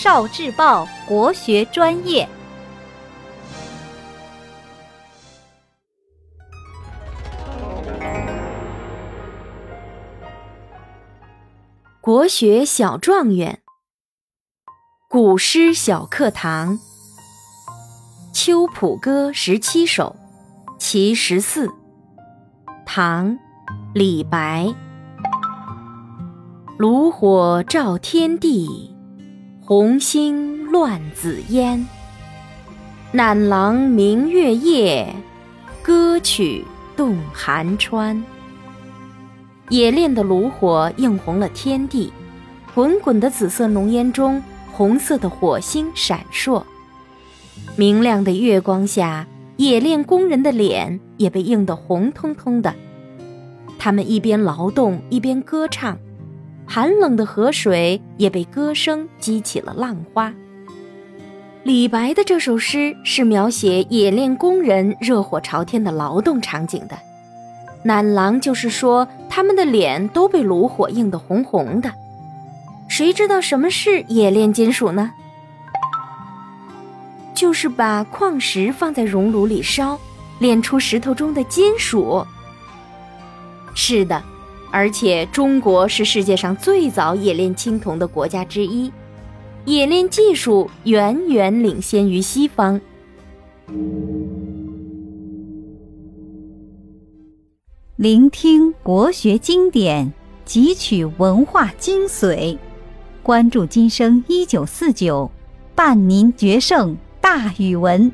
少智报国学专业，国学小状元，古诗小课堂，《秋浦歌》十七首，其十四，唐·李白。炉火照天地，红星乱紫烟。赧郎明月夜，歌曲动寒川。冶炼的炉火映红了天地，滚滚的紫色浓烟中，红色的火星闪烁。明亮的月光下，冶炼工人的脸也被映得红彤彤的。他们一边劳动，一边歌唱。寒冷的河水也被歌声激起了浪花。李白的这首诗是描写冶炼工人热火朝天的劳动场景的。赧郎就是说他们的脸都被炉火映得红红的。谁知道什么是冶炼金属呢？就是把矿石放在熔炉里烧，炼出石头中的金属。是的。而且，中国是世界上最早冶炼青铜的国家之一，冶炼技术远远领先于西方。聆听国学经典，汲取文化精髓，关注今生一九四九，伴您决胜大语文。